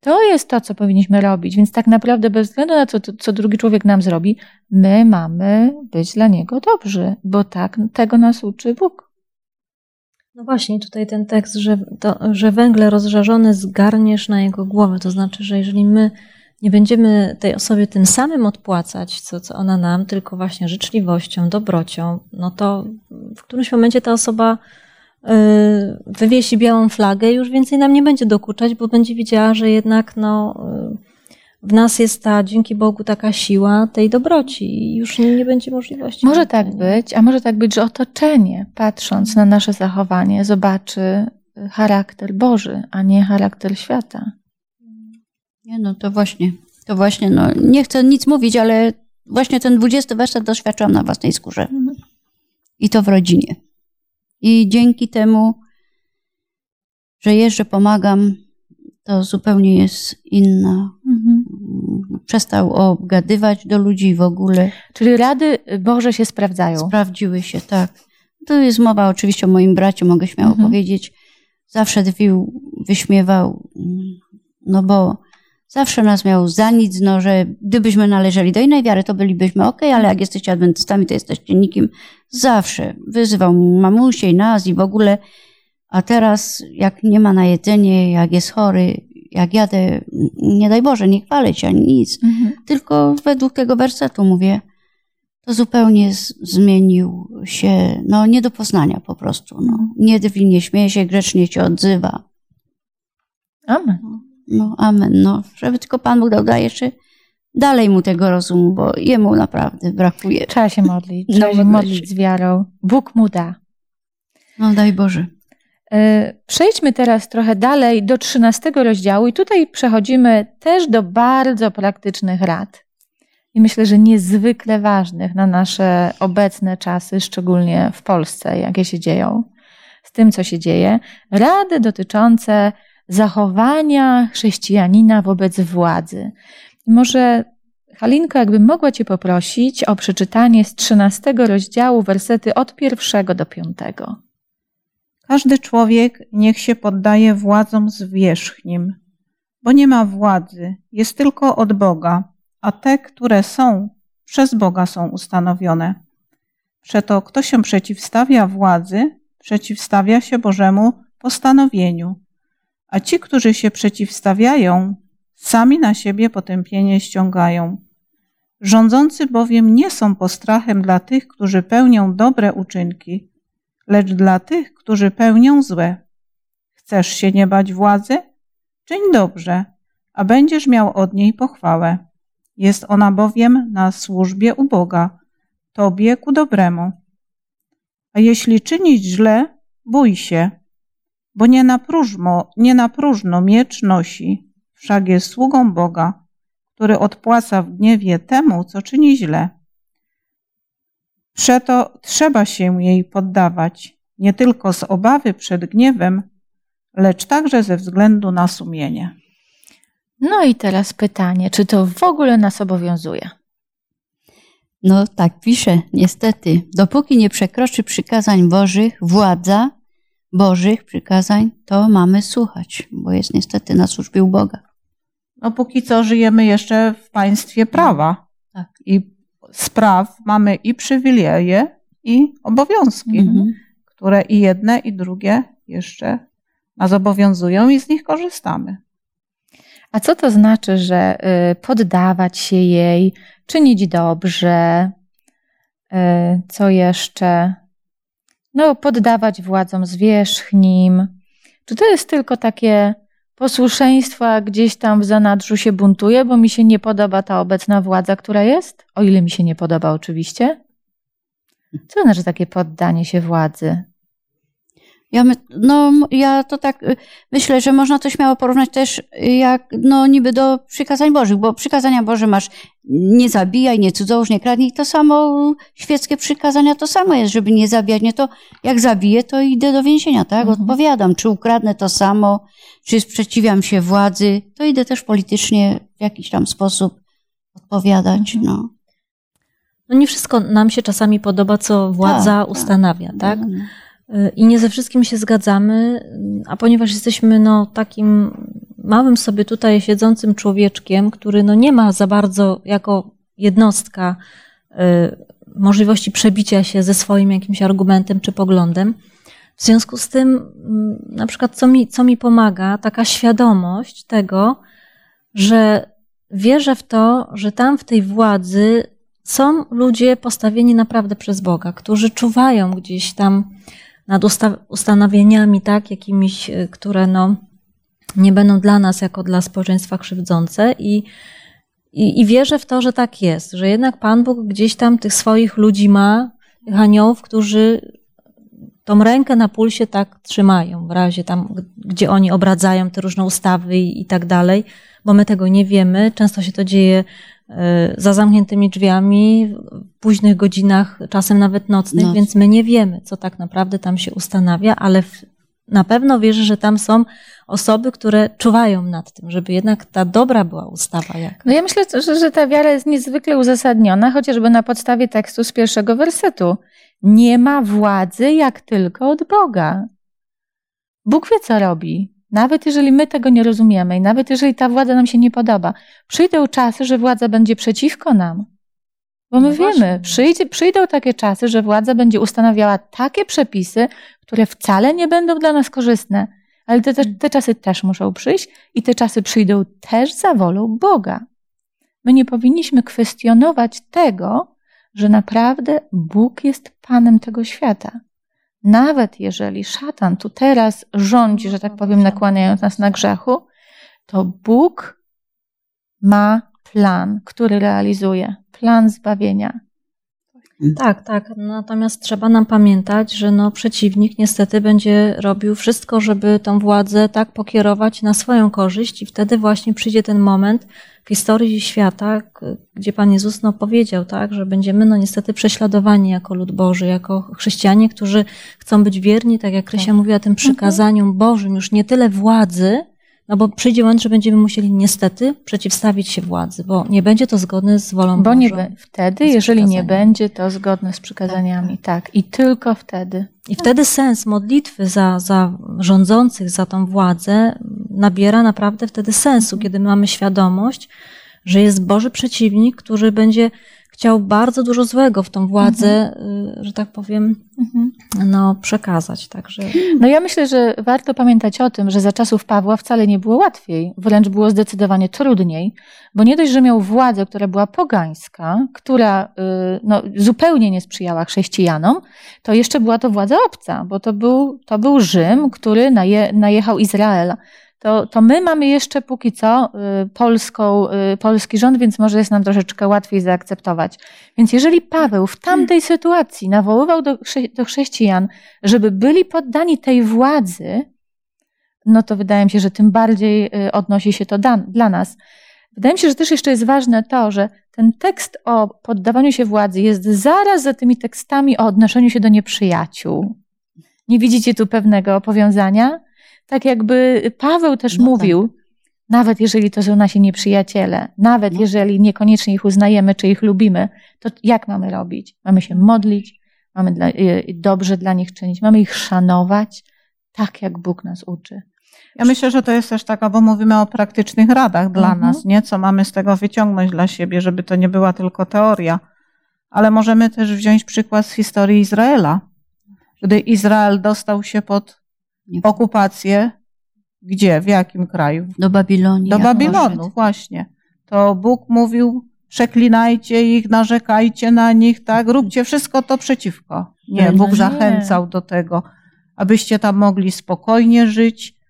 To jest to, co powinniśmy robić. Więc tak naprawdę, bez względu na to, co, co drugi człowiek nam zrobi, my mamy być dla niego dobrzy, bo tak tego nas uczy Bóg. No właśnie, tutaj ten tekst, że, to, że węgle rozżarzone zgarniesz na jego głowę. To znaczy, że jeżeli my nie będziemy tej osobie tym samym odpłacać, co, co ona nam, tylko właśnie życzliwością, dobrocią, no to w którymś momencie ta osoba y, wywiesi białą flagę i już więcej nam nie będzie dokuczać, bo będzie widziała, że jednak no, y, w nas jest ta, dzięki Bogu, taka siła tej dobroci i już nie, nie będzie możliwości. Może tak być, a może tak być, że otoczenie, patrząc na nasze zachowanie, zobaczy charakter Boży, a nie charakter świata. Nie, no to właśnie, to właśnie, no nie chcę nic mówić, ale właśnie ten dwudziesty werset doświadczam na własnej skórze. I to w rodzinie. I dzięki temu, że jeżdżę, pomagam, to zupełnie jest inna. Mhm. Przestał obgadywać do ludzi w ogóle. Czyli rady Boże się sprawdzają. Sprawdziły się, tak. Tu jest mowa oczywiście o moim braciu, mogę śmiało Mhm. powiedzieć. Zawsze dwił, wyśmiewał, no bo zawsze nas miał za nic, no że gdybyśmy należeli do innej wiary, to bylibyśmy ok, ale jak jesteście adwentystami, to jesteście nikim. Zawsze wyzywał mamusię i nas i w ogóle. A teraz, jak nie ma na jedzenie, jak jest chory, jak jadę, nie daj Boże, nie chwalę ani nic, Mhm. tylko według tego wersetu mówię, to zupełnie z- zmienił się, no nie do poznania po prostu. No. Nie drwi, nie śmieje się, grzecznie się odzywa. Amen. No amen, no. Żeby tylko Pan Bóg dał da jeszcze dalej mu tego rozumu, bo jemu naprawdę brakuje. Trzeba się modlić, No, trzeba się modlę modlić się. z wiarą. Bóg mu da. No daj Boże. E, Przejdźmy teraz trochę dalej do 13 rozdziału i tutaj przechodzimy też do bardzo praktycznych rad. I myślę, że niezwykle ważnych na nasze obecne czasy, szczególnie w Polsce, jakie się dzieją, z tym, co się dzieje. Rady dotyczące zachowania chrześcijanina wobec władzy. Może Halinko, jakbym mogła Cię poprosić o przeczytanie z 13 rozdziału wersety od pierwszego do piątego. Każdy człowiek niech się poddaje władzom zwierzchnim, bo nie ma władzy, jest tylko od Boga, a te, które są, przez Boga są ustanowione. Przeto kto się przeciwstawia władzy, przeciwstawia się Bożemu postanowieniu, a ci, którzy się przeciwstawiają, sami na siebie potępienie ściągają. Rządzący bowiem nie są postrachem dla tych, którzy pełnią dobre uczynki, lecz dla tych, którzy pełnią złe. Chcesz się nie bać władzy? Czyń dobrze, a będziesz miał od niej pochwałę. Jest ona bowiem na służbie u Boga, tobie ku dobremu. A jeśli czynisz źle, bój się, bo nie na próżno, nie na próżno miecz nosi, wszak jest sługą Boga, który odpłaca w gniewie temu, co czyni źle. Przeto trzeba się jej poddawać, nie tylko z obawy przed gniewem, lecz także ze względu na sumienie. No i teraz pytanie, czy to w ogóle nas obowiązuje? No tak pisze, niestety. Dopóki nie przekroczy przykazań Bożych, władza Bożych przykazań, to mamy słuchać, bo jest niestety na służbie u Boga. No póki co żyjemy jeszcze w państwie prawa. Tak. I z praw mamy i przywileje, i obowiązki, Mhm. które i jedne, i drugie jeszcze nas obowiązują i z nich korzystamy. A co to znaczy, że y, poddawać się jej, czynić dobrze? Y, Co jeszcze? No, poddawać władzom zwierzchnim. Czy to jest tylko takie posłuszeństwo, a gdzieś tam w zanadrzu się buntuje, bo mi się nie podoba ta obecna władza, która jest? O ile mi się nie podoba, oczywiście. Co znaczy takie poddanie się władzy? Ja, my, no, ja to tak y, myślę, że można to śmiało porównać też y, jak no, niby do przykazań Bożych, bo przykazania Boże masz nie zabijaj, nie cudzołóż, nie kradnij. To samo świeckie przykazania to samo jest, żeby nie zabijać. Nie to jak zabiję, to idę do więzienia, tak? Mhm. Odpowiadam. Czy ukradnę to samo, czy sprzeciwiam się władzy, to idę też politycznie w jakiś tam sposób odpowiadać. No. No nie wszystko nam się czasami podoba, co władza Tak, tak. ustanawia, tak? No. I nie ze wszystkim się zgadzamy, a ponieważ jesteśmy no, takim małym sobie tutaj siedzącym człowieczkiem, który no, nie ma za bardzo jako jednostka y, możliwości przebicia się ze swoim jakimś argumentem czy poglądem. W związku z tym, mm, na przykład, co mi, co mi pomaga, taka świadomość tego, że wierzę w to, że tam w tej władzy są ludzie postawieni naprawdę przez Boga, którzy czuwają gdzieś tam nad usta- ustanowieniami, tak, jakimiś, y, które no, nie będą dla nas jako dla społeczeństwa krzywdzące i, i, i wierzę w to, że tak jest, że jednak Pan Bóg gdzieś tam tych swoich ludzi ma, tych aniołów, którzy tą rękę na pulsie tak trzymają, w razie tam, gdzie oni obradzają te różne ustawy i, i tak dalej, bo my tego nie wiemy. Często się to dzieje za zamkniętymi drzwiami, w późnych godzinach, czasem nawet nocnych, Noc. więc my nie wiemy, co tak naprawdę tam się ustanawia, ale w, na pewno wierzę, że tam są osoby, które czuwają nad tym, żeby jednak ta dobra była ustawa jakaś. No ja myślę, że, że ta wiara jest niezwykle uzasadniona, chociażby na podstawie tekstu z pierwszego wersetu. Nie ma władzy jak tylko od Boga. Bóg wie, co robi. Nawet jeżeli my tego nie rozumiemy i nawet jeżeli ta władza nam się nie podoba, przyjdą czasy, że władza będzie przeciwko nam. Bo my No wiemy, przyjdzie, przyjdą takie czasy, że władza będzie ustanawiała takie przepisy, które wcale nie będą dla nas korzystne. Ale te, te, te czasy też muszą przyjść i te czasy przyjdą też za wolą Boga. My nie powinniśmy kwestionować tego, że naprawdę Bóg jest Panem tego świata. Nawet jeżeli szatan tu teraz rządzi, że tak powiem, nakłaniając nas na grzechu, to Bóg ma plan, który realizuje. Plan zbawienia. Tak, tak. Natomiast trzeba nam pamiętać, że no przeciwnik niestety będzie robił wszystko, żeby tą władzę tak pokierować na swoją korzyść i wtedy właśnie przyjdzie ten moment w historii świata, gdzie Pan Jezus no powiedział, tak, że będziemy no niestety prześladowani jako lud Boży, jako chrześcijanie, którzy chcą być wierni, tak jak Krysia Tak. mówiła, tym przykazaniom Bożym, już nie tyle władzy, no bo przyjdzie moment, że będziemy musieli niestety przeciwstawić się władzy, bo nie będzie to zgodne z wolą Bo nie, be- wtedy, jeżeli nie będzie to zgodne z przykazaniami. Tak, i tylko wtedy. I wtedy sens modlitwy za, za rządzących, za tą władzę nabiera naprawdę wtedy sensu, kiedy mamy świadomość, że jest Boży przeciwnik, który będzie chciał bardzo dużo złego w tą władzę, y, że tak powiem, Mhm. no, przekazać. Także No ja myślę, że warto pamiętać o tym, że za czasów Pawła wcale nie było łatwiej, wręcz było zdecydowanie trudniej, bo nie dość, że miał władzę, która była pogańska, która y, no, zupełnie nie sprzyjała chrześcijanom, to jeszcze była to władza obca, bo to był, to był Rzym, który naje, najechał Izraela. To, to my mamy jeszcze póki co y, polską, y, polski rząd, więc może jest nam troszeczkę łatwiej zaakceptować. Więc jeżeli Paweł w tamtej sytuacji nawoływał do, do chrześcijan, żeby byli poddani tej władzy, no to wydaje mi się, że tym bardziej y, odnosi się to dla nas. Wydaje mi się, że też jeszcze jest ważne to, że ten tekst o poddawaniu się władzy jest zaraz za tymi tekstami o odnoszeniu się do nieprzyjaciół. Nie widzicie tu pewnego powiązania? Tak jakby Paweł też No tak. mówił, nawet jeżeli to są nasi nieprzyjaciele, nawet No. jeżeli niekoniecznie ich uznajemy czy ich lubimy, to jak mamy robić? Mamy się modlić, mamy dla, y, dobrze dla nich czynić, mamy ich szanować, tak jak Bóg nas uczy. Ja myślę, że to jest też taka, bo mówimy o praktycznych radach dla Mhm. nas, nie? Co mamy z tego wyciągnąć dla siebie, żeby to nie była tylko teoria. Ale możemy też wziąć przykład z historii Izraela. Gdy Izrael dostał się pod okupację, gdzie, w jakim kraju? Do Babilonii. Do Babilonu, poszedł. właśnie. To Bóg mówił, przeklinajcie ich, narzekajcie na nich, tak? Róbcie wszystko to przeciwko. Nie, Ale Bóg no nie. zachęcał do tego, abyście tam mogli spokojnie żyć.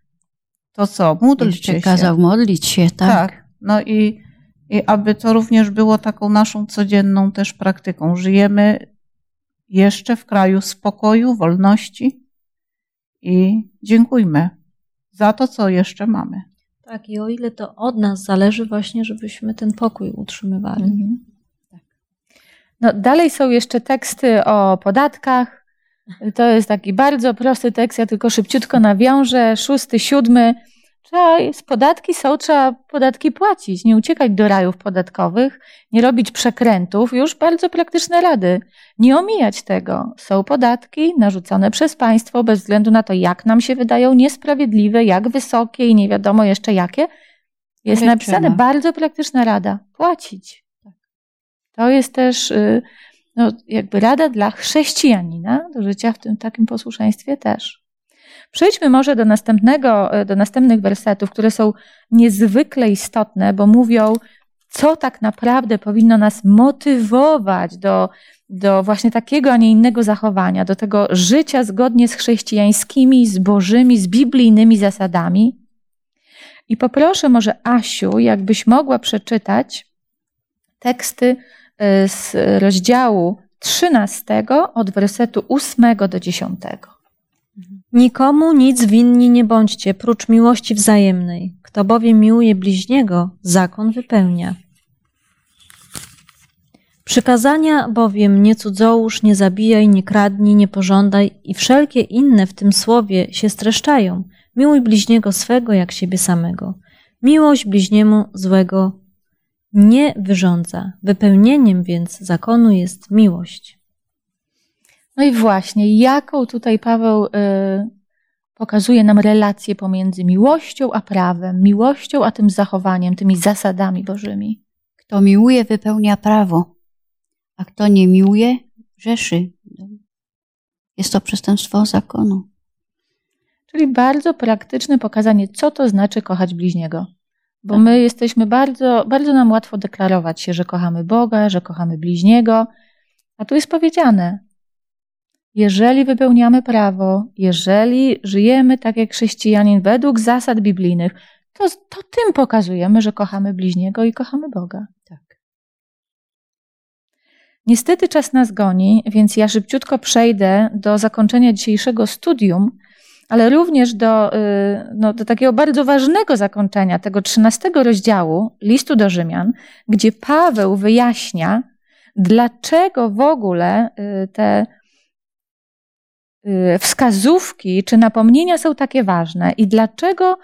To co? Módlcie Jeszcze się. kazał modlić się, tak? Tak. No i, i aby to również było taką naszą codzienną też praktyką. Żyjemy jeszcze w kraju spokoju, wolności i dziękujmy za to, co jeszcze mamy. Tak, i o ile to od nas zależy właśnie, żebyśmy ten pokój utrzymywali. Mhm. No, dalej są jeszcze teksty o podatkach. To jest taki bardzo prosty tekst, ja tylko szybciutko nawiążę. Szósty, siódmy. Trzeba, podatki są, trzeba podatki płacić, nie uciekać do rajów podatkowych, nie robić przekrętów. Już bardzo praktyczne rady. Nie omijać tego. Są podatki narzucone przez państwo bez względu na to, jak nam się wydają niesprawiedliwe, jak wysokie i nie wiadomo jeszcze jakie. Jest Ale napisane bardzo praktyczna rada. Płacić. To jest też y, no, jakby rada dla chrześcijanina do życia w tym takim posłuszeństwie też. Przejdźmy może do następnego, y, do następnych wersetów, które są niezwykle istotne, bo mówią, co tak naprawdę powinno nas motywować do, do właśnie takiego, a nie innego zachowania, do tego życia zgodnie z chrześcijańskimi, z bożymi, z biblijnymi zasadami. I poproszę może Asiu, jakbyś mogła przeczytać teksty y, z rozdziału 13 od wersetu 8 do 10. Nikomu nic winni nie bądźcie, prócz miłości wzajemnej. Kto bowiem miłuje bliźniego, zakon wypełnia. Przykazania bowiem nie cudzołóż, nie zabijaj, nie kradnij, nie pożądaj i wszelkie inne w tym słowie się streszczają. Miłuj bliźniego swego jak siebie samego. Miłość bliźniemu złego nie wyrządza. Wypełnieniem więc zakonu jest miłość. No i właśnie, jaką tutaj Paweł y, pokazuje nam relację pomiędzy miłością a prawem, miłością a tym zachowaniem, tymi zasadami bożymi. Kto miłuje, wypełnia prawo, a kto nie miłuje, grzeszy. Jest to przestępstwo zakonu. Czyli bardzo praktyczne pokazanie, co to znaczy kochać bliźniego. Bo my jesteśmy bardzo, bardzo nam łatwo deklarować się, że kochamy Boga, że kochamy bliźniego, a tu jest powiedziane, jeżeli wypełniamy prawo, jeżeli żyjemy tak jak chrześcijanin według zasad biblijnych, to, to tym pokazujemy, że kochamy bliźniego i kochamy Boga. Tak. Niestety czas nas goni, więc ja szybciutko przejdę do zakończenia dzisiejszego studium, ale również do, y, no, do takiego bardzo ważnego zakończenia tego 13 rozdziału listu do Rzymian, gdzie Paweł wyjaśnia, dlaczego w ogóle y, te wskazówki czy napomnienia są takie ważne i dlaczego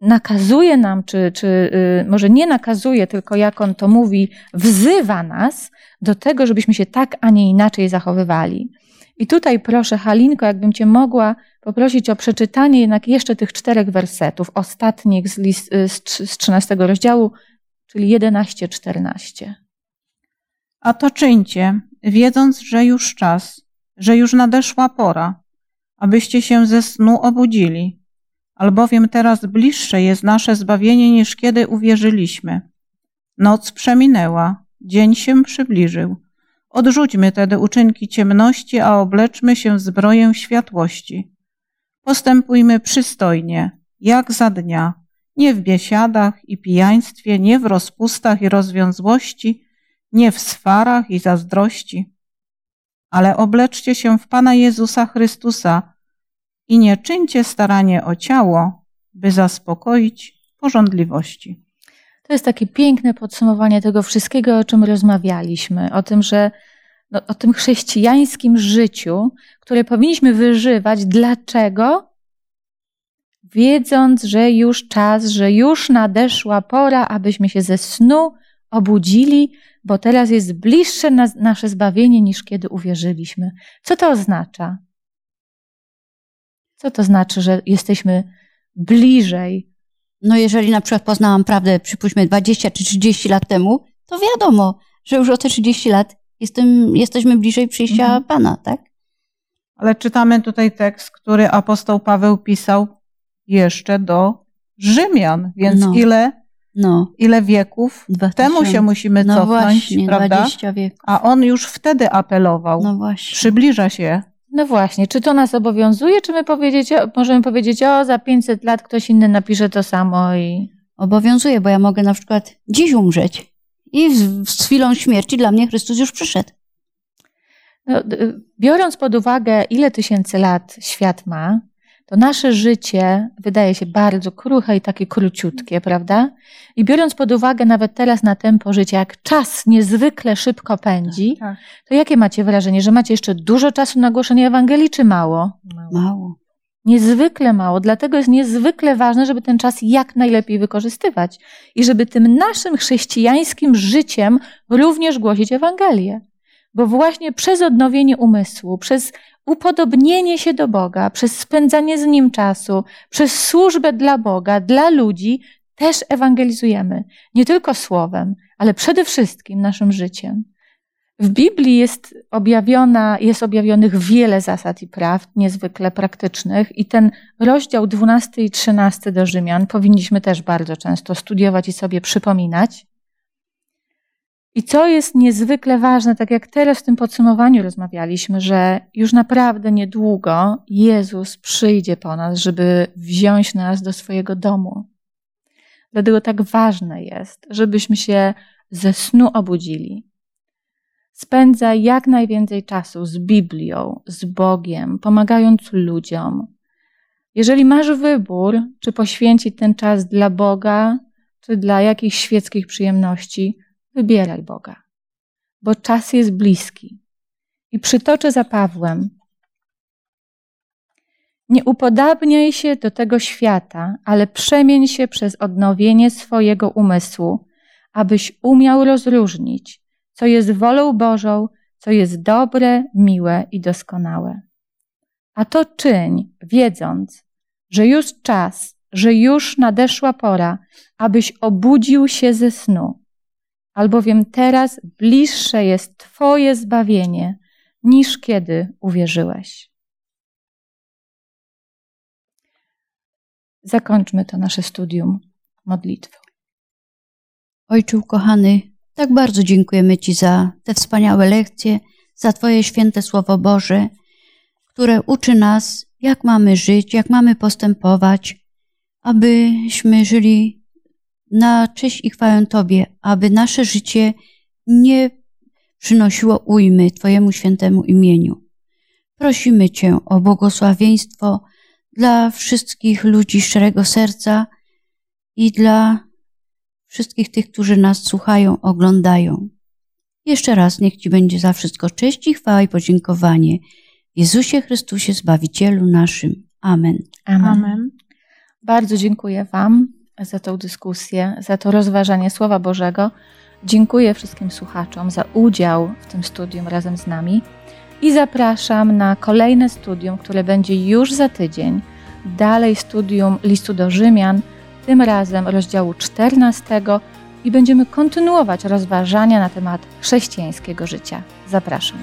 nakazuje nam, czy, czy y, może nie nakazuje, tylko jak on to mówi, wzywa nas do tego, żebyśmy się tak, a nie inaczej zachowywali. I tutaj proszę, Halinko, jakbym Cię mogła poprosić o przeczytanie jednak jeszcze tych czterech wersetów, ostatnich z, list, y, z 13 rozdziału, czyli 11-14. A to czyńcie, wiedząc, że już czas, że już nadeszła pora, abyście się ze snu obudzili, albowiem teraz bliższe jest nasze zbawienie niż kiedy uwierzyliśmy. Noc przeminęła, dzień się przybliżył. Odrzućmy tedy uczynki ciemności, a obleczmy się w zbroję światłości. Postępujmy przystojnie, jak za dnia, nie w biesiadach i pijaństwie, nie w rozpustach i rozwiązłości, nie w swarach i zazdrości, ale obleczcie się w Pana Jezusa Chrystusa i nie czyńcie staranie o ciało, by zaspokoić porządliwości. To jest takie piękne podsumowanie tego wszystkiego, o czym rozmawialiśmy. O tym, że no, o tym chrześcijańskim życiu, które powinniśmy wyżywać. Dlaczego? Wiedząc, że już czas, że już nadeszła pora, abyśmy się ze snu obudzili, bo teraz jest bliższe nas, nasze zbawienie niż kiedy uwierzyliśmy. Co to oznacza? Co to znaczy, że jesteśmy bliżej? No jeżeli na przykład poznałam prawdę, przypuśćmy 20 czy 30 lat temu, to wiadomo, że już o te 30 lat jestem, jesteśmy bliżej przyjścia Mhm. Pana, tak? Ale czytamy tutaj tekst, który apostoł Paweł pisał jeszcze do Rzymian, więc No. ile, No. ile wieków Dwa temu się musimy no cofnąć, właśnie, prawda? 20 wieków. A on już wtedy apelował. No właśnie. Przybliża się. No właśnie, czy to nas obowiązuje, czy my powiedzieć, możemy powiedzieć, o, za 500 lat ktoś inny napisze to samo i... Obowiązuje, bo ja mogę na przykład dziś umrzeć i z, z chwilą śmierci dla mnie Chrystus już przyszedł. No, biorąc pod uwagę, ile tysięcy lat świat ma, to nasze życie wydaje się bardzo kruche i takie króciutkie, prawda? I biorąc pod uwagę nawet teraz na tempo życia, jak czas niezwykle szybko pędzi, Tak. to jakie macie wrażenie, że macie jeszcze dużo czasu na głoszenie Ewangelii, czy mało? Mało. Niezwykle mało, dlatego jest niezwykle ważne, żeby ten czas jak najlepiej wykorzystywać i żeby tym naszym chrześcijańskim życiem również głosić Ewangelię. Bo właśnie przez odnowienie umysłu, przez upodobnienie się do Boga, przez spędzanie z Nim czasu, przez służbę dla Boga, dla ludzi, też ewangelizujemy. Nie tylko słowem, ale przede wszystkim naszym życiem. W Biblii jest objawiona, jest objawionych wiele zasad i praw niezwykle praktycznych i ten rozdział 12 i 13 do Rzymian powinniśmy też bardzo często studiować i sobie przypominać. I co jest niezwykle ważne, tak jak teraz w tym podsumowaniu rozmawialiśmy, że już naprawdę niedługo Jezus przyjdzie po nas, żeby wziąć nas do swojego domu. Dlatego tak ważne jest, żebyśmy się ze snu obudzili, spędza jak najwięcej czasu z Biblią, z Bogiem, pomagając ludziom. Jeżeli masz wybór, czy poświęcić ten czas dla Boga, czy dla jakichś świeckich przyjemności, wybieraj Boga, bo czas jest bliski. I przytoczę za Pawłem. Nie upodabniaj się do tego świata, ale przemień się przez odnowienie swojego umysłu, abyś umiał rozróżnić, co jest wolą Bożą, co jest dobre, miłe i doskonałe. A to czyń, wiedząc, że już czas, że już nadeszła pora, abyś obudził się ze snu, albowiem teraz bliższe jest Twoje zbawienie, niż kiedy uwierzyłeś. Zakończmy to nasze studium modlitwą. Ojcze ukochany, tak bardzo dziękujemy Ci za te wspaniałe lekcje, za Twoje święte Słowo Boże, które uczy nas, jak mamy żyć, jak mamy postępować, abyśmy żyli na cześć i chwałę Tobie, aby nasze życie nie przynosiło ujmy Twojemu świętemu imieniu. Prosimy Cię o błogosławieństwo dla wszystkich ludzi szczerego serca i dla wszystkich tych, którzy nas słuchają, oglądają. Jeszcze raz niech Ci będzie za wszystko cześć i chwała i podziękowanie. W Jezusie Chrystusie, Zbawicielu naszym. Amen. Amen. Amen. Bardzo dziękuję Wam za tą dyskusję, za to rozważanie Słowa Bożego. Dziękuję wszystkim słuchaczom za udział w tym studium razem z nami i zapraszam na kolejne studium, które będzie już za tydzień. Dalej studium listu do Rzymian, tym razem rozdziału 14 i będziemy kontynuować rozważania na temat chrześcijańskiego życia. Zapraszam.